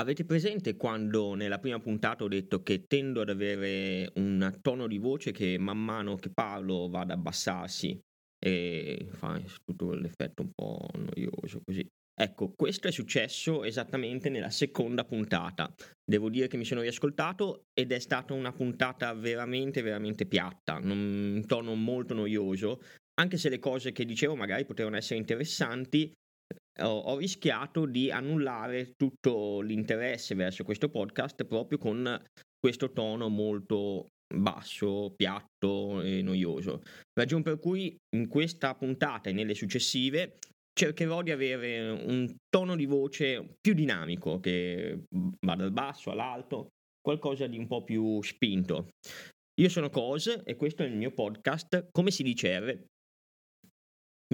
avete presente quando nella prima puntata ho detto che tendo ad avere un tono di voce che man mano che parlo va ad abbassarsi e fa tutto l'effetto un po' noioso così. Ecco, questo è successo esattamente nella seconda puntata. Devo dire che mi sono riascoltato ed è stata una puntata veramente, veramente piatta, un tono molto noioso, anche se le cose che dicevo magari potevano essere interessanti, ho, rischiato di annullare tutto l'interesse verso questo podcast proprio con questo tono molto basso, piatto e noioso. Ragione per cui in questa puntata e nelle successive cercherò di avere un tono di voce più dinamico, che va dal basso all'alto, qualcosa di un po' più spinto. Io sono Cos e questo è il mio podcast, come si dice R.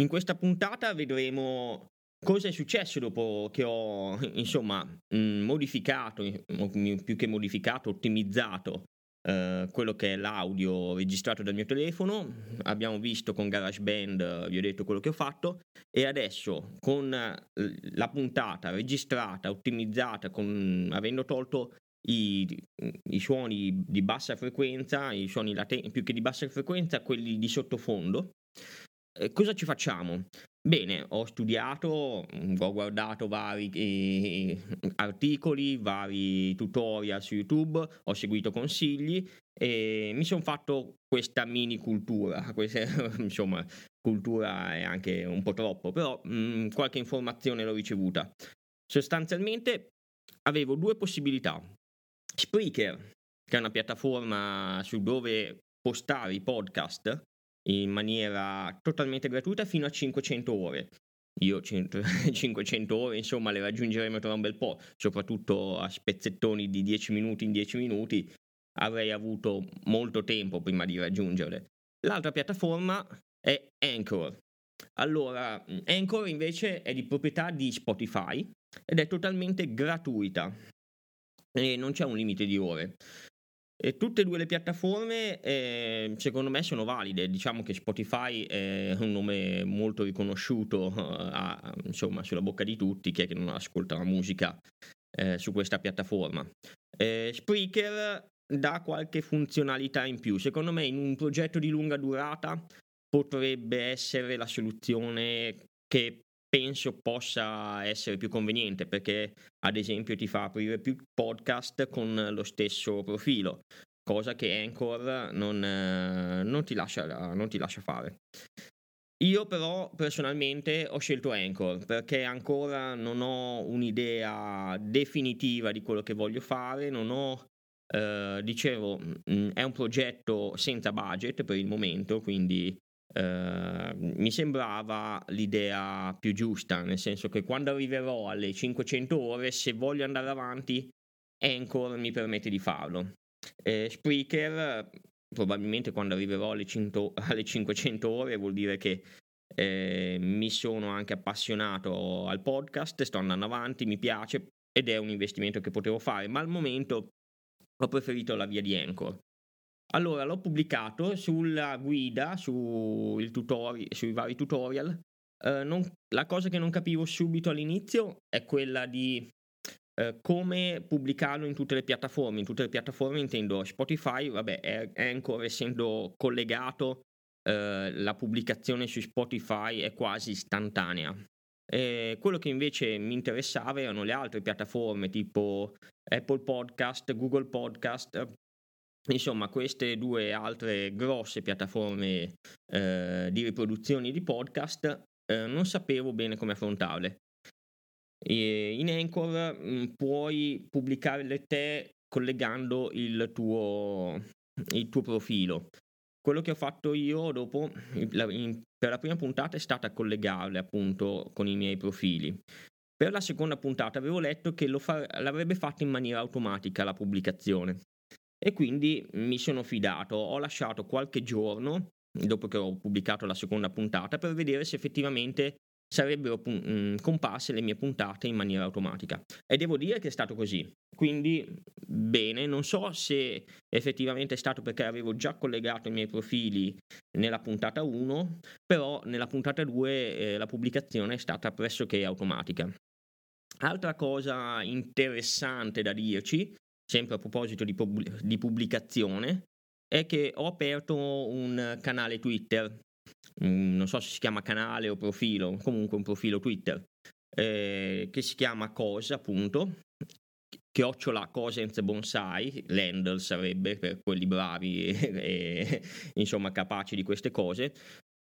In questa puntata vedremo cosa è successo dopo che ho, insomma, modificato, più che modificato, ottimizzato Uh, quello che è l'audio registrato dal mio telefono, abbiamo visto con GarageBand, vi ho detto quello che ho fatto e adesso con la puntata registrata, ottimizzata, con, avendo tolto i, i, suoni di bassa frequenza, i suoni latenti, più che di bassa frequenza, quelli di sottofondo, eh, cosa ci facciamo? Bene, ho studiato, mm, ho guardato vari eh, articoli, vari tutorial su YouTube, ho seguito consigli e mi sono fatto questa mini cultura, questa, insomma, cultura è anche un po' troppo, però mh, mm, qualche informazione l'ho ricevuta. Sostanzialmente avevo due possibilità. Spreaker, che è una piattaforma su dove postare i podcast, in maniera totalmente gratuita fino a 500 ore. Io 500 ore, insomma, le raggiungeremo tra un bel po', soprattutto a spezzettoni di 10 minuti in 10 minuti. Avrei avuto molto tempo prima di raggiungerle. L'altra piattaforma è Anchor. Allora, Anchor invece è di proprietà di Spotify ed è totalmente gratuita e non c'è un limite di ore. E tutte e due le piattaforme, eh, secondo me, sono valide. Diciamo che Spotify è un nome molto riconosciuto, eh, a, insomma, sulla bocca di tutti, chi è che non ascolta la musica eh, su questa piattaforma. Eh, Spreaker dà qualche funzionalità in più. Secondo me, in un progetto di lunga durata potrebbe essere la soluzione che penso possa essere più conveniente perché ad esempio ti fa aprire più podcast con lo stesso profilo, cosa che Anchor non, eh, non, ti, lascia, non ti lascia fare. Io però personalmente ho scelto Anchor perché ancora non ho un'idea definitiva di quello che voglio fare, non ho, eh, dicevo, mh, è un progetto senza budget per il momento, quindi Uh, mi sembrava l'idea più giusta, nel senso che quando arriverò alle 500 ore, se voglio andare avanti, Anchor mi permette di farlo. Eh, Spreaker, probabilmente quando arriverò alle, 100, alle 500 ore, vuol dire che eh, mi sono anche appassionato al podcast, sto andando avanti, mi piace ed è un investimento che potevo fare, ma al momento ho preferito la via di Anchor. Allora, l'ho pubblicato sulla guida, su tutori- sui vari tutorial. Eh, non, la cosa che non capivo subito all'inizio è quella di eh, come pubblicarlo in tutte le piattaforme. In tutte le piattaforme intendo Spotify, vabbè, è, ancora essendo collegato, eh, la pubblicazione su Spotify è quasi istantanea. Eh, quello che invece mi interessava erano le altre piattaforme tipo Apple Podcast, Google Podcast, Insomma, queste due altre grosse piattaforme eh, di riproduzioni di podcast eh, non sapevo bene come affrontarle. E in Anchor mh, mm, puoi pubblicarle te collegando il tuo, il tuo profilo. Quello che ho fatto io dopo, la, in, per la prima puntata, è stata collegarle appunto con i miei profili. Per la seconda puntata avevo letto che fa, l'avrebbe fatto in maniera automatica la pubblicazione e quindi mi sono fidato, ho lasciato qualche giorno dopo che ho pubblicato la seconda puntata per vedere se effettivamente sarebbero mm, comparse le mie puntate in maniera automatica. E devo dire che è stato così. Quindi bene non so se effettivamente è stato perché avevo già collegato i miei profili nella puntata 1 però nella puntata 2 eh, la pubblicazione è stata pressoché automatica. Altra cosa interessante da dirci, sempre a proposito di, pub- di pubblicazione, è che ho aperto un canale Twitter, mm, non so se si chiama canale o profilo, comunque un profilo Twitter, eh, che si chiama Cosa, appunto, chiocciola Cosens Bonsai, l'handle sarebbe per quelli bravi e, e insomma capaci di queste cose,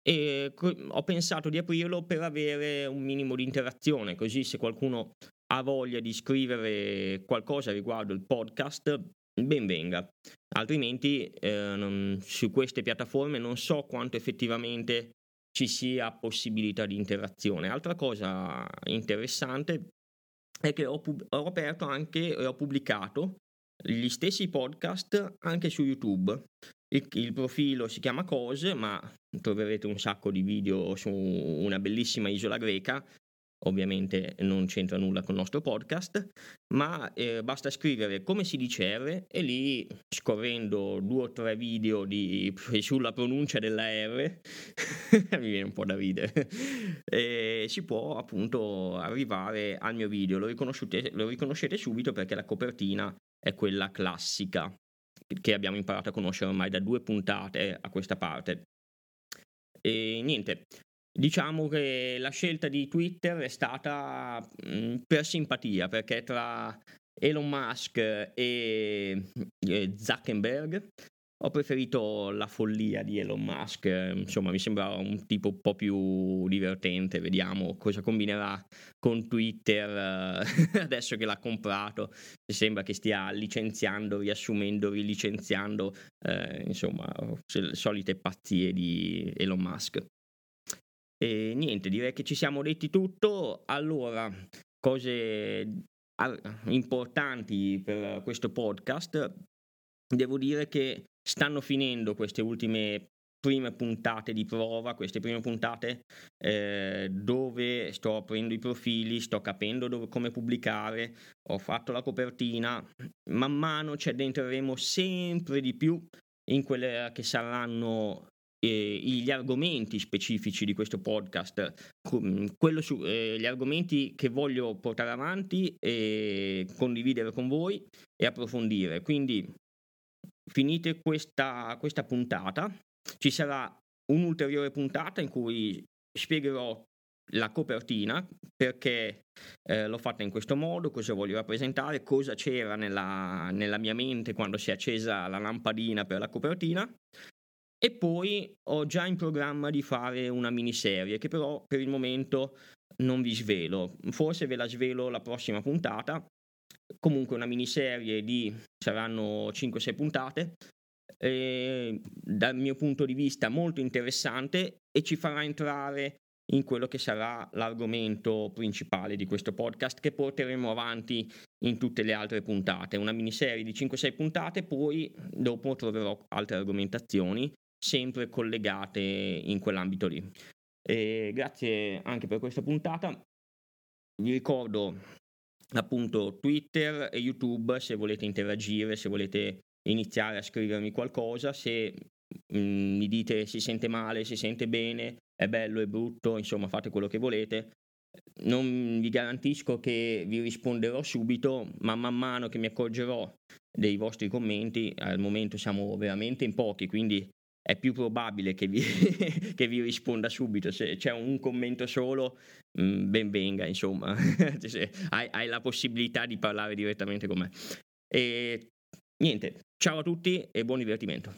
e ho pensato di aprirlo per avere un minimo di interazione, così se qualcuno ha voglia di scrivere qualcosa riguardo il podcast, ben venga. Altrimenti eh, non, su queste piattaforme non so quanto effettivamente ci sia possibilità di interazione. Altra cosa interessante è che ho, ho aperto anche e ho pubblicato gli stessi podcast anche su YouTube. Il, il, profilo si chiama Cose, ma troverete un sacco di video su una bellissima isola greca. Ovviamente non c'entra nulla con il nostro podcast, ma eh, basta scrivere come si dice R e lì scorrendo due o tre video di, sulla pronuncia della R, mi viene un po' da ridere, e si può appunto arrivare al mio video. Lo, lo riconoscete subito perché la copertina è quella classica che abbiamo imparato a conoscere ormai da due puntate a questa parte. E niente, diciamo che la scelta di Twitter è stata mh, mm, per simpatia, perché tra Elon Musk e, e Zuckerberg ho preferito la follia di Elon Musk, insomma mi sembra un tipo un po' più divertente, vediamo cosa combinerà con Twitter eh, adesso che l'ha comprato, sembra che stia licenziando, riassumendo, rilicenziando, eh, insomma le solite pazzie di Elon Musk. E niente, direi che ci siamo detti tutto, allora cose importanti per questo podcast, devo dire che stanno finendo queste ultime prime puntate di prova, queste prime puntate eh, dove sto aprendo i profili, sto capendo dove, come pubblicare, ho fatto la copertina, man mano ci addentreremo sempre di più in quelle che saranno eh, gli argomenti specifici di questo podcast, su, eh, gli argomenti che voglio portare avanti e condividere con voi e approfondire. Quindi finite questa, questa puntata, ci sarà un'ulteriore puntata in cui spiegherò la copertina perché eh, l'ho fatta in questo modo, cosa voglio rappresentare, cosa c'era nella, nella, mia mente quando si è accesa la lampadina per la copertina e poi ho già in programma di fare una miniserie che però per il momento non vi svelo, forse ve la svelo la prossima puntata comunque una miniserie di saranno 5-6 puntate eh, dal mio punto di vista molto interessante e ci farà entrare in quello che sarà l'argomento principale di questo podcast che porteremo avanti in tutte le altre puntate. Una miniserie di 5-6 puntate, poi dopo troverò altre argomentazioni sempre collegate in quell'ambito lì. E grazie anche per questa puntata. Vi ricordo appunto Twitter e YouTube se volete interagire, se volete iniziare a scrivermi qualcosa, se mh, mm, mi dite si sente male, si sente bene, è bello, è brutto, insomma fate quello che volete. Non vi garantisco che vi risponderò subito, ma man mano che mi accorgerò dei vostri commenti, al momento siamo veramente in pochi, quindi è più probabile che vi, che vi risponda subito. Se c'è un commento solo, mm, ben venga, insomma, hai, hai, la possibilità di parlare direttamente con me. E niente, ciao a tutti e buon divertimento.